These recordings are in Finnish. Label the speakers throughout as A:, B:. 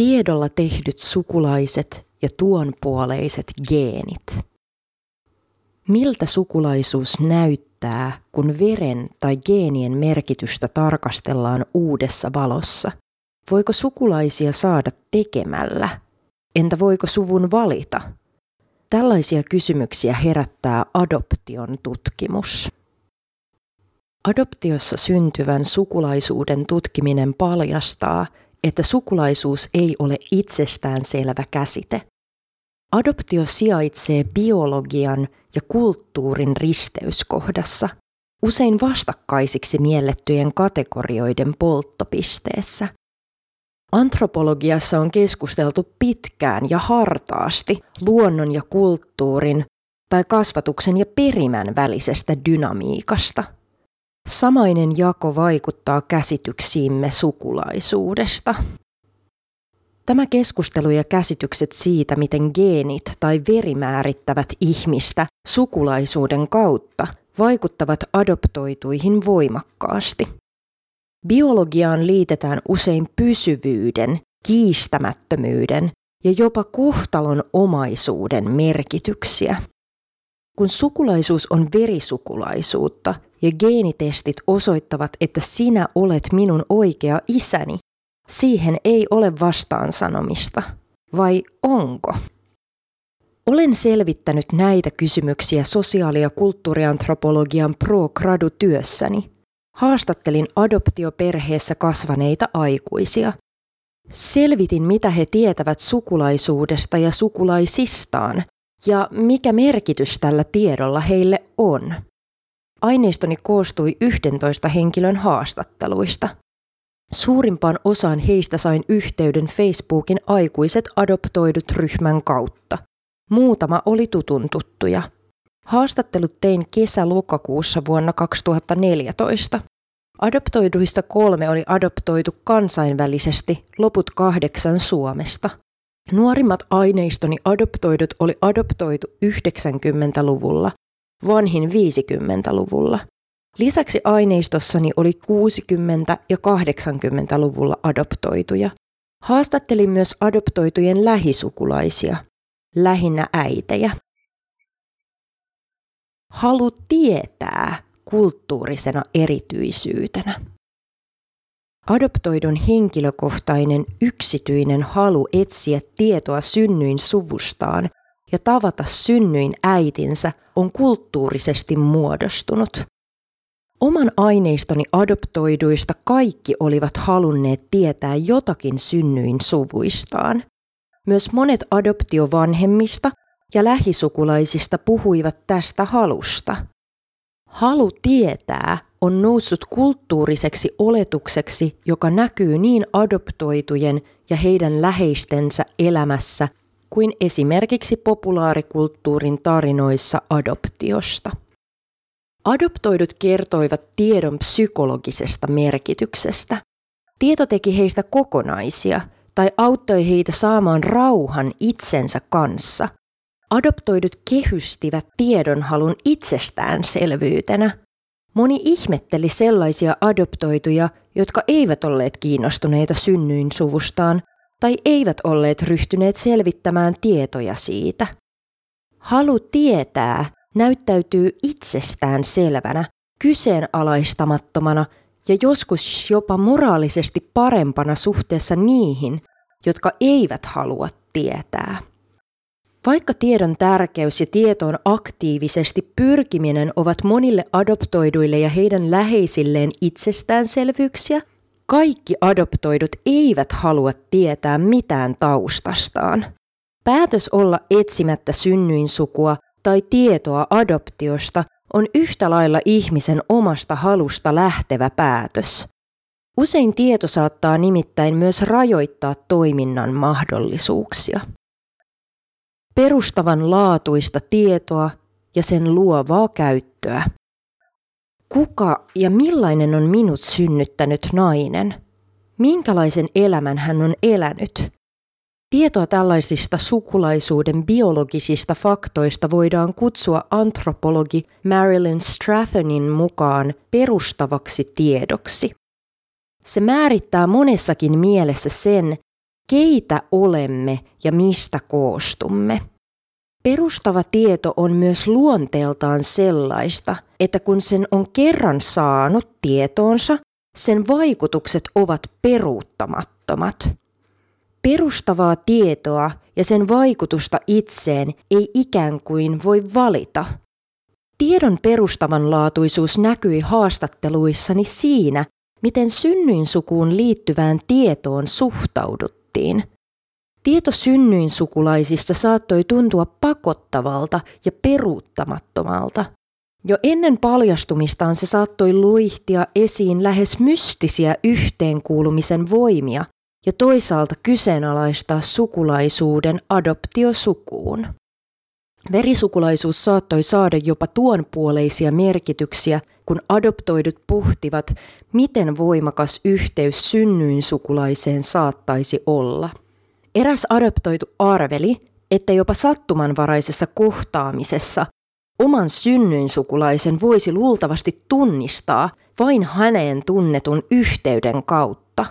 A: Tiedolla tehdyt sukulaiset ja tuonpuoleiset geenit. Miltä sukulaisuus näyttää, kun veren tai geenien merkitystä tarkastellaan uudessa valossa? Voiko sukulaisia saada tekemällä? Entä voiko suvun valita? Tällaisia kysymyksiä herättää adoption tutkimus. Adoptiossa syntyvän sukulaisuuden tutkiminen paljastaa, sukulaisuus ei ole itsestään selvä käsite. Adoptio sijaitsee biologian ja kulttuurin risteyskohdassa, usein vastakkaisiksi miellettyjen kategorioiden polttopisteessä. Antropologiassa on keskusteltu pitkään ja hartaasti luonnon ja kulttuurin tai kasvatuksen ja perimän välisestä dynamiikasta – Samainen jako vaikuttaa käsityksiimme sukulaisuudesta. Tämä keskustelu ja käsitykset siitä, miten geenit tai veri määrittävät ihmistä sukulaisuuden kautta, vaikuttavat adoptoituihin voimakkaasti. Biologiaan liitetään usein pysyvyyden, kiistämättömyyden ja jopa kohtalon omaisuuden merkityksiä. Kun sukulaisuus on verisukulaisuutta ja geenitestit osoittavat, että sinä olet minun oikea isäni, siihen ei ole vastaansanomista. Vai onko? Olen selvittänyt näitä kysymyksiä sosiaali- ja kulttuuriantropologian pro-gradu-työssäni. Haastattelin adoptioperheessä kasvaneita aikuisia. Selvitin, mitä he tietävät sukulaisuudesta ja sukulaisistaan ja mikä merkitys tällä tiedolla heille on. Aineistoni koostui 11 henkilön haastatteluista. Suurimpaan osaan heistä sain yhteyden Facebookin aikuiset adoptoidut ryhmän kautta. Muutama oli tutun tuttuja. Haastattelut tein kesä-lokakuussa vuonna 2014. Adoptoiduista kolme oli adoptoitu kansainvälisesti, loput kahdeksan Suomesta. Nuorimmat aineistoni adoptoidut oli adoptoitu 90-luvulla, vanhin 50-luvulla. Lisäksi aineistossani oli 60- ja 80-luvulla adoptoituja. Haastattelin myös adoptoitujen lähisukulaisia, lähinnä äitejä. Halu tietää kulttuurisena erityisyytenä. Adoptoidun henkilökohtainen yksityinen halu etsiä tietoa synnyin suvustaan ja tavata synnyin äitinsä on kulttuurisesti muodostunut. Oman aineistoni adoptoiduista kaikki olivat halunneet tietää jotakin synnyin suvuistaan. Myös monet adoptiovanhemmista ja lähisukulaisista puhuivat tästä halusta. Halu tietää on noussut kulttuuriseksi oletukseksi, joka näkyy niin adoptoitujen ja heidän läheistensä elämässä kuin esimerkiksi populaarikulttuurin tarinoissa adoptiosta. Adoptoidut kertoivat tiedon psykologisesta merkityksestä. Tieto teki heistä kokonaisia tai auttoi heitä saamaan rauhan itsensä kanssa. Adoptoidut kehystivät tiedonhalun itsestäänselvyytenä. Moni ihmetteli sellaisia adoptoituja, jotka eivät olleet kiinnostuneita synnyin suvustaan tai eivät olleet ryhtyneet selvittämään tietoja siitä. Halu tietää näyttäytyy itsestään selvänä, kyseenalaistamattomana ja joskus jopa moraalisesti parempana suhteessa niihin, jotka eivät halua tietää. Vaikka tiedon tärkeys ja tietoon aktiivisesti pyrkiminen ovat monille adoptoiduille ja heidän läheisilleen itsestäänselvyyksiä, kaikki adoptoidut eivät halua tietää mitään taustastaan. Päätös olla etsimättä synnyinsukua tai tietoa adoptiosta on yhtä lailla ihmisen omasta halusta lähtevä päätös. Usein tieto saattaa nimittäin myös rajoittaa toiminnan mahdollisuuksia. Perustavan laatuista tietoa ja sen luovaa käyttöä. Kuka ja millainen on minut synnyttänyt nainen? Minkälaisen elämän hän on elänyt? Tietoa tällaisista sukulaisuuden biologisista faktoista voidaan kutsua antropologi Marilyn Strathonin mukaan perustavaksi tiedoksi. Se määrittää monessakin mielessä sen, keitä olemme ja mistä koostumme. Perustava tieto on myös luonteeltaan sellaista, että kun sen on kerran saanut tietoonsa, sen vaikutukset ovat peruuttamattomat. Perustavaa tietoa ja sen vaikutusta itseen ei ikään kuin voi valita. Tiedon perustavanlaatuisuus näkyi haastatteluissani siinä, miten synnyinsukuun liittyvään tietoon suhtauduttiin. Tieto synnyinsukulaisista saattoi tuntua pakottavalta ja peruuttamattomalta. Jo ennen paljastumistaan se saattoi luihtia esiin lähes mystisiä yhteenkuulumisen voimia ja toisaalta kyseenalaistaa sukulaisuuden adoptiosukuun. Verisukulaisuus saattoi saada jopa tuon puoleisia merkityksiä, kun adoptoidut puhtivat, miten voimakas yhteys synnyin sukulaiseen saattaisi olla. Eräs adoptoitu arveli, että jopa sattumanvaraisessa kohtaamisessa oman synnyin sukulaisen voisi luultavasti tunnistaa vain häneen tunnetun yhteyden kautta.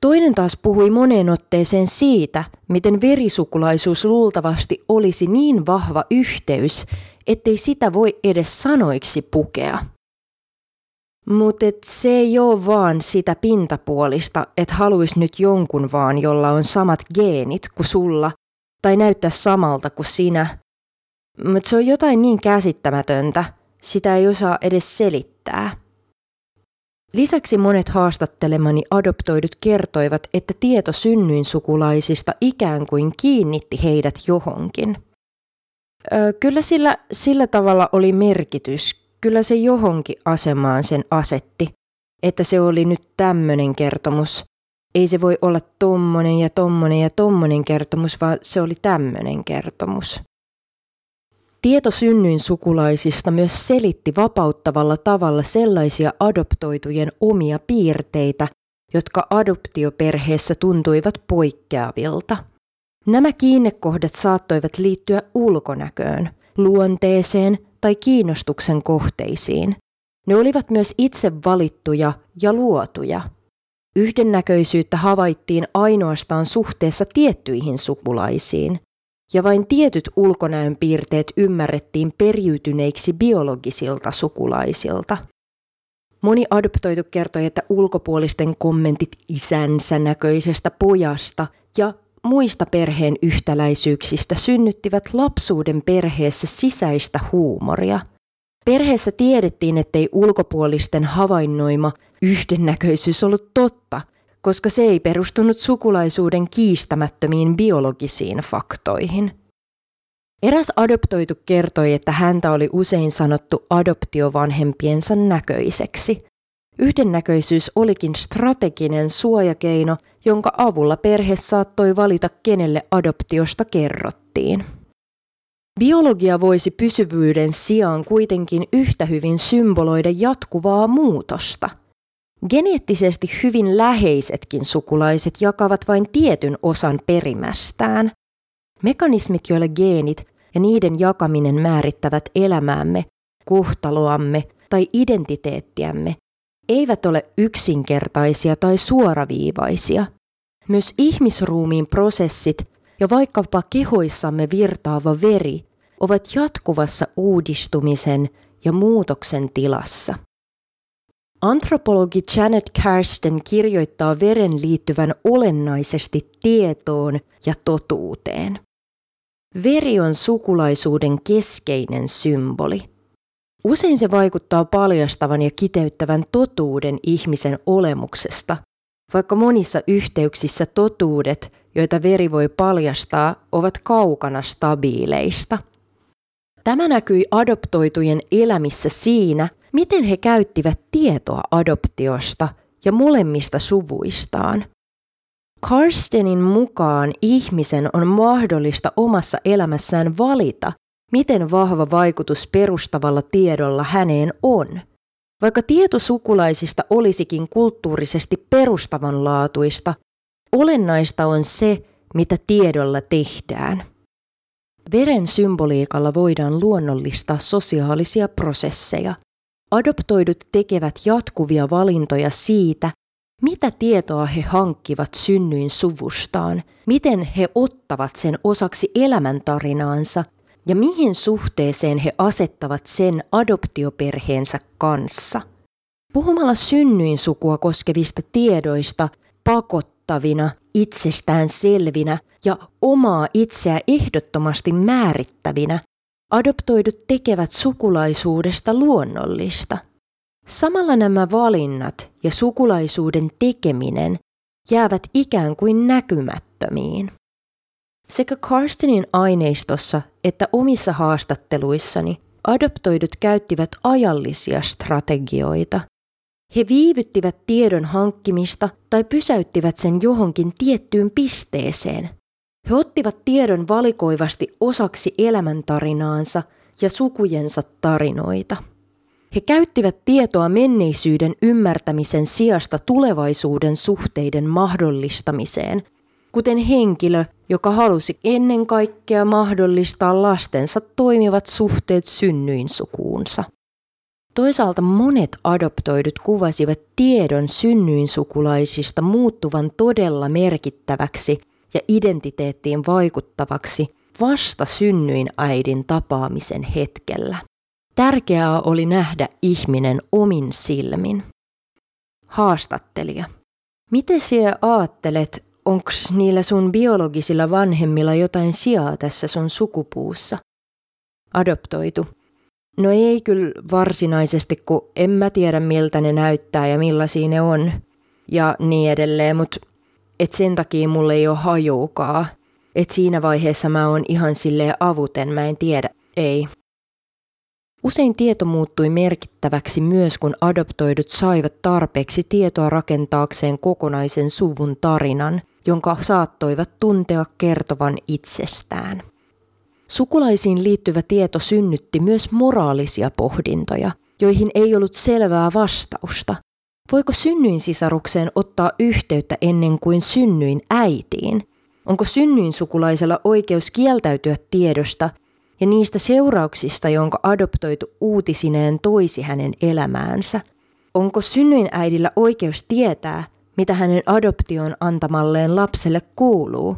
A: Toinen taas puhui moneen otteeseen siitä, miten verisukulaisuus luultavasti olisi niin vahva yhteys, ettei sitä voi edes sanoiksi pukea. Mutta se ei ole vaan sitä pintapuolista, että haluaisi nyt jonkun vaan, jolla on samat geenit kuin sulla, tai näyttää samalta kuin sinä. Mutta se on jotain niin käsittämätöntä, sitä ei osaa edes selittää. Lisäksi monet haastattelemani adoptoidut kertoivat, että tieto synnyin sukulaisista ikään kuin kiinnitti heidät johonkin. Öö, kyllä sillä, sillä tavalla oli merkitys, kyllä se johonkin asemaan sen asetti, että se oli nyt tämmöinen kertomus. Ei se voi olla tommonen ja tommonen ja tommonen kertomus, vaan se oli tämmöinen kertomus. Tieto synnyin sukulaisista myös selitti vapauttavalla tavalla sellaisia adoptoitujen omia piirteitä, jotka adoptioperheessä tuntuivat poikkeavilta. Nämä kiinnekohdat saattoivat liittyä ulkonäköön, luonteeseen tai kiinnostuksen kohteisiin. Ne olivat myös itse valittuja ja luotuja. Yhdennäköisyyttä havaittiin ainoastaan suhteessa tiettyihin sukulaisiin, ja vain tietyt ulkonäön piirteet ymmärrettiin periytyneiksi biologisilta sukulaisilta. Moni adoptoitu kertoi, että ulkopuolisten kommentit isänsä näköisestä pojasta ja muista perheen yhtäläisyyksistä synnyttivät lapsuuden perheessä sisäistä huumoria. Perheessä tiedettiin, ettei ulkopuolisten havainnoima yhdennäköisyys ollut totta, koska se ei perustunut sukulaisuuden kiistämättömiin biologisiin faktoihin. Eräs adoptoitu kertoi, että häntä oli usein sanottu adoptiovanhempiensa näköiseksi. Yhdennäköisyys olikin strateginen suojakeino, jonka avulla perhe saattoi valita, kenelle adoptiosta kerrottiin. Biologia voisi pysyvyyden sijaan kuitenkin yhtä hyvin symboloida jatkuvaa muutosta – Geneettisesti hyvin läheisetkin sukulaiset jakavat vain tietyn osan perimästään. Mekanismit, joilla geenit ja niiden jakaminen määrittävät elämäämme, kohtaloamme tai identiteettiämme, eivät ole yksinkertaisia tai suoraviivaisia. Myös ihmisruumiin prosessit ja vaikkapa kehoissamme virtaava veri ovat jatkuvassa uudistumisen ja muutoksen tilassa. Antropologi Janet Karsten kirjoittaa veren liittyvän olennaisesti tietoon ja totuuteen. Veri on sukulaisuuden keskeinen symboli. Usein se vaikuttaa paljastavan ja kiteyttävän totuuden ihmisen olemuksesta, vaikka monissa yhteyksissä totuudet, joita veri voi paljastaa, ovat kaukana stabiileista. Tämä näkyi adoptoitujen elämissä siinä, miten he käyttivät tietoa adoptiosta ja molemmista suvuistaan. Karstenin mukaan ihmisen on mahdollista omassa elämässään valita, miten vahva vaikutus perustavalla tiedolla häneen on. Vaikka tieto sukulaisista olisikin kulttuurisesti perustavanlaatuista, olennaista on se, mitä tiedolla tehdään. Veren symboliikalla voidaan luonnollistaa sosiaalisia prosesseja, Adoptoidut tekevät jatkuvia valintoja siitä, Mitä tietoa he hankkivat synnyin suvustaan, miten he ottavat sen osaksi elämäntarinaansa ja mihin suhteeseen he asettavat sen adoptioperheensä kanssa. Puhumalla synnyinsukua koskevista tiedoista pakottavina, itsestään selvinä ja omaa itseä ehdottomasti määrittävinä, adoptoidut tekevät sukulaisuudesta luonnollista. Samalla nämä valinnat ja sukulaisuuden tekeminen jäävät ikään kuin näkymättömiin. Sekä Karstenin aineistossa että omissa haastatteluissani adoptoidut käyttivät ajallisia strategioita. He viivyttivät tiedon hankkimista tai pysäyttivät sen johonkin tiettyyn pisteeseen. He ottivat tiedon valikoivasti osaksi elämäntarinaansa ja sukujensa tarinoita. He käyttivät tietoa menneisyyden ymmärtämisen sijasta tulevaisuuden suhteiden mahdollistamiseen, kuten henkilö, joka halusi ennen kaikkea mahdollistaa lastensa toimivat suhteet synnyinsukuunsa. Toisaalta monet adoptoidut kuvasivat tiedon synnyinsukulaisista muuttuvan todella merkittäväksi ja identiteettiin vaikuttavaksi vasta synnyin äidin tapaamisen hetkellä. Tärkeää oli nähdä ihminen omin silmin. Haastattelija. Miten sinä aattelet, onks niillä sun biologisilla vanhemmilla jotain sijaa tässä sun sukupuussa? Adoptoitu. No ei kyllä varsinaisesti, kun en mä tiedä miltä ne näyttää ja millaisia ne on. Ja niin edelleen, mutta et sen takia mulle ei ole hajuukaa. Et siinä vaiheessa mä oon ihan silleen avuten, mä en tiedä. Ei, Usein tieto muuttui merkittäväksi myös, kun adoptoidut saivat tarpeeksi tietoa rakentaakseen kokonaisen suvun tarinan, jonka saattoivat tuntea kertovan itsestään. Sukulaisiin liittyvä tieto synnytti myös moraalisia pohdintoja, joihin ei ollut selvää vastausta. Voiko synnyin sisarukseen ottaa yhteyttä ennen kuin synnyin äitiin? Onko synnyin sukulaisella oikeus kieltäytyä tiedosta, ja niistä seurauksista, jonka adoptoitu uutisineen toisi hänen elämäänsä. Onko äidillä oikeus tietää, mitä hänen adoption antamalleen lapselle kuuluu?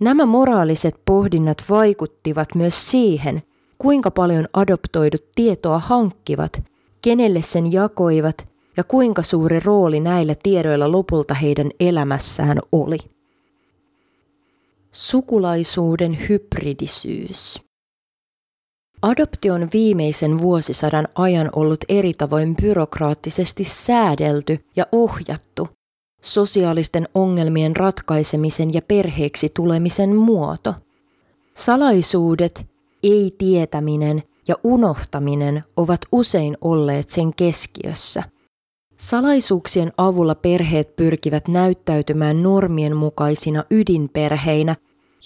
A: Nämä moraaliset pohdinnat vaikuttivat myös siihen, kuinka paljon adoptoidut tietoa hankkivat, kenelle sen jakoivat ja kuinka suuri rooli näillä tiedoilla lopulta heidän elämässään oli. Sukulaisuuden hybridisyys. Adoption viimeisen vuosisadan ajan ollut eri tavoin byrokraattisesti säädelty ja ohjattu, sosiaalisten ongelmien ratkaisemisen ja perheeksi tulemisen muoto. Salaisuudet, ei-tietäminen ja unohtaminen ovat usein olleet sen keskiössä. Salaisuuksien avulla perheet pyrkivät näyttäytymään normien mukaisina ydinperheinä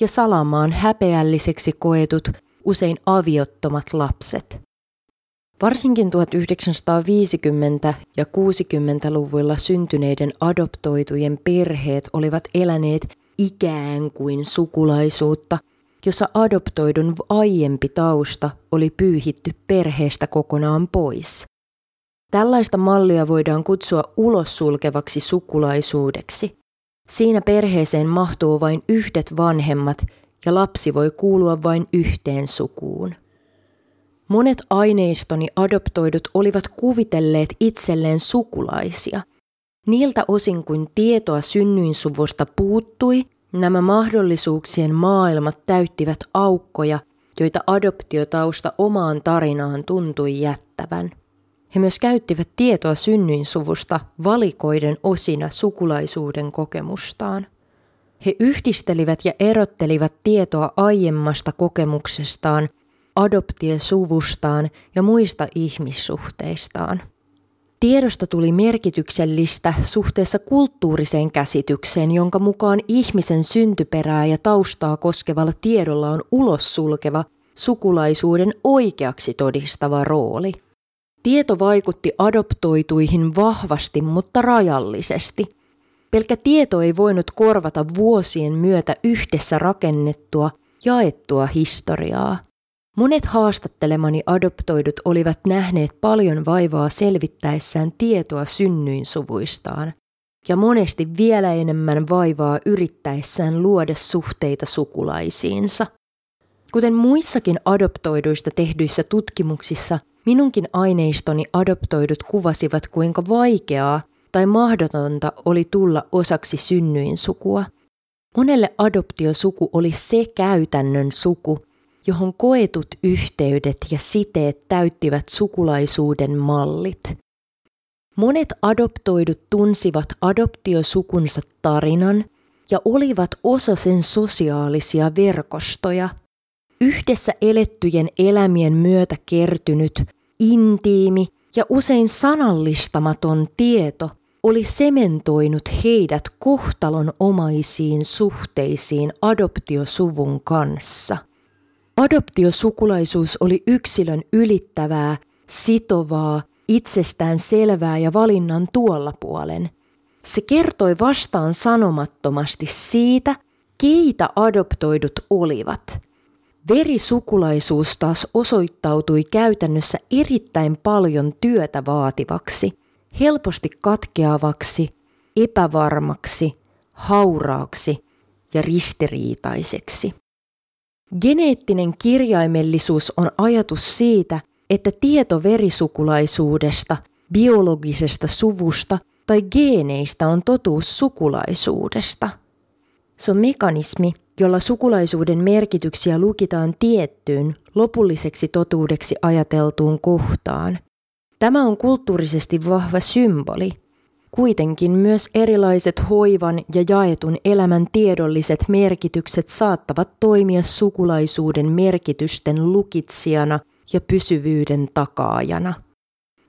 A: ja salamaan häpeälliseksi koetut usein aviottomat lapset. Varsinkin 1950- ja 60-luvuilla syntyneiden adoptoitujen perheet olivat eläneet ikään kuin sukulaisuutta, jossa adoptoidun aiempi tausta oli pyyhitty perheestä kokonaan pois. Tällaista mallia voidaan kutsua ulos sulkevaksi sukulaisuudeksi. Siinä perheeseen mahtuu vain yhdet vanhemmat ja lapsi voi kuulua vain yhteen sukuun. Monet aineistoni adoptoidut olivat kuvitelleet itselleen sukulaisia. Niiltä osin kuin tietoa synnyinsuvusta puuttui, nämä mahdollisuuksien maailmat täyttivät aukkoja, joita adoptiotausta omaan tarinaan tuntui jättävän. He myös käyttivät tietoa synnyinsuvusta valikoiden osina sukulaisuuden kokemustaan. He yhdistelivät ja erottelivat tietoa aiemmasta kokemuksestaan, adoptiesuvustaan ja muista ihmissuhteistaan. Tiedosta tuli merkityksellistä suhteessa kulttuuriseen käsitykseen, jonka mukaan ihmisen syntyperää ja taustaa koskevalla tiedolla on ulos sulkeva sukulaisuuden oikeaksi todistava rooli. Tieto vaikutti adoptoituihin vahvasti, mutta rajallisesti – Pelkkä tieto ei voinut korvata vuosien myötä yhdessä rakennettua, jaettua historiaa. Monet haastattelemani adoptoidut olivat nähneet paljon vaivaa selvittäessään tietoa synnyinsuvuistaan. ja monesti vielä enemmän vaivaa yrittäessään luoda suhteita sukulaisiinsa. Kuten muissakin adoptoiduista tehdyissä tutkimuksissa, minunkin aineistoni adoptoidut kuvasivat kuinka vaikeaa tai mahdotonta oli tulla osaksi synnyin sukua. Monelle adoptiosuku oli se käytännön suku, johon koetut yhteydet ja siteet täyttivät sukulaisuuden mallit. Monet adoptoidut tunsivat adoptiosukunsa tarinan ja olivat osa sen sosiaalisia verkostoja. Yhdessä elettyjen elämien myötä kertynyt intiimi ja usein sanallistamaton tieto oli sementoinut heidät kohtalon omaisiin suhteisiin adoptiosuvun kanssa. Adoptiosukulaisuus oli yksilön ylittävää, sitovaa, itsestään selvää ja valinnan tuolla puolen. Se kertoi vastaan sanomattomasti siitä, keitä adoptoidut olivat. Verisukulaisuus taas osoittautui käytännössä erittäin paljon työtä vaativaksi, helposti katkeavaksi, epävarmaksi, hauraaksi ja ristiriitaiseksi. Geneettinen kirjaimellisuus on ajatus siitä, että tieto verisukulaisuudesta, biologisesta suvusta tai geeneistä on totuus sukulaisuudesta. Se on mekanismi, jolla sukulaisuuden merkityksiä lukitaan tiettyyn, lopulliseksi totuudeksi ajateltuun kohtaan. Tämä on kulttuurisesti vahva symboli. Kuitenkin myös erilaiset hoivan ja jaetun elämän tiedolliset merkitykset saattavat toimia sukulaisuuden merkitysten lukitsijana ja pysyvyyden takaajana.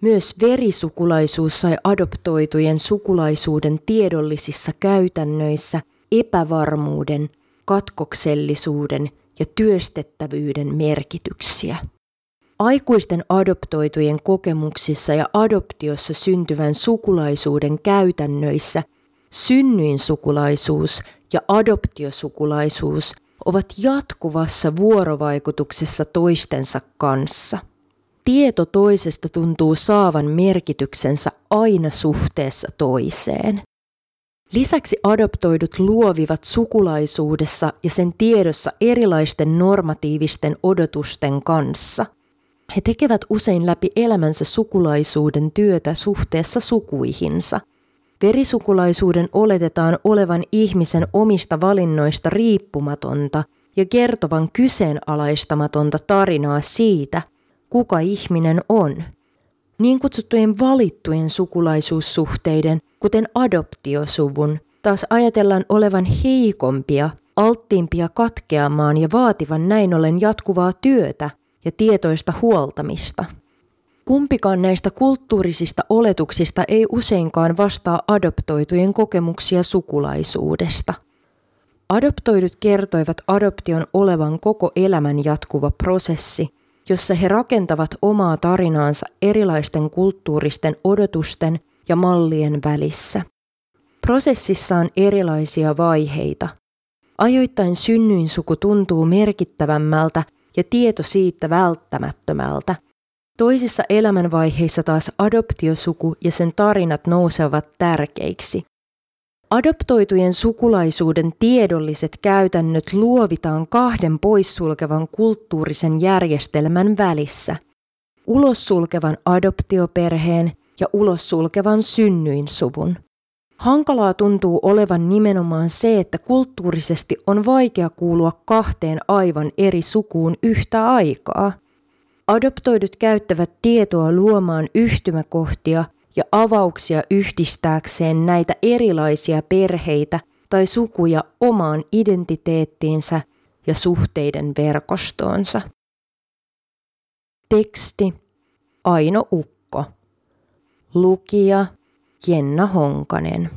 A: Myös verisukulaisuus sai adoptoitujen sukulaisuuden tiedollisissa käytännöissä epävarmuuden, katkoksellisuuden ja työstettävyyden merkityksiä. Aikuisten adoptoitujen kokemuksissa ja adoptiossa syntyvän sukulaisuuden käytännöissä synnyinsukulaisuus ja adoptiosukulaisuus ovat jatkuvassa vuorovaikutuksessa toistensa kanssa. Tieto toisesta tuntuu saavan merkityksensä aina suhteessa toiseen. Lisäksi adoptoidut luovivat sukulaisuudessa ja sen tiedossa erilaisten normatiivisten odotusten kanssa. He tekevät usein läpi elämänsä sukulaisuuden työtä suhteessa sukuihinsa. Verisukulaisuuden oletetaan olevan ihmisen omista valinnoista riippumatonta ja kertovan kyseenalaistamatonta tarinaa siitä, kuka ihminen on. Niin kutsuttujen valittujen sukulaisuussuhteiden, kuten adoptiosuvun, taas ajatellaan olevan heikompia, alttiimpia katkeamaan ja vaativan näin ollen jatkuvaa työtä ja tietoista huoltamista. Kumpikaan näistä kulttuurisista oletuksista ei useinkaan vastaa adoptoitujen kokemuksia sukulaisuudesta. Adoptoidut kertoivat adoption olevan koko elämän jatkuva prosessi, jossa he rakentavat omaa tarinaansa erilaisten kulttuuristen odotusten ja mallien välissä. Prosessissa on erilaisia vaiheita. Ajoittain synnyinsuku tuntuu merkittävämmältä ja tieto siitä välttämättömältä – Toisissa elämänvaiheissa taas adoptiosuku ja sen tarinat nousevat tärkeiksi. Adoptoitujen sukulaisuuden tiedolliset käytännöt luovitaan kahden poissulkevan kulttuurisen järjestelmän välissä. Ulos sulkevan adoptioperheen ja ulos sulkevan synnyinsuvun. Hankalaa tuntuu olevan nimenomaan se, että kulttuurisesti on vaikea kuulua kahteen aivan eri sukuun yhtä aikaa – Adoptoidut käyttävät tietoa luomaan yhtymäkohtia ja avauksia yhdistääkseen näitä erilaisia perheitä tai sukuja omaan identiteettiinsä ja suhteiden verkostoonsa. Teksti Aino Ukko. Lukija Jenna Honkanen.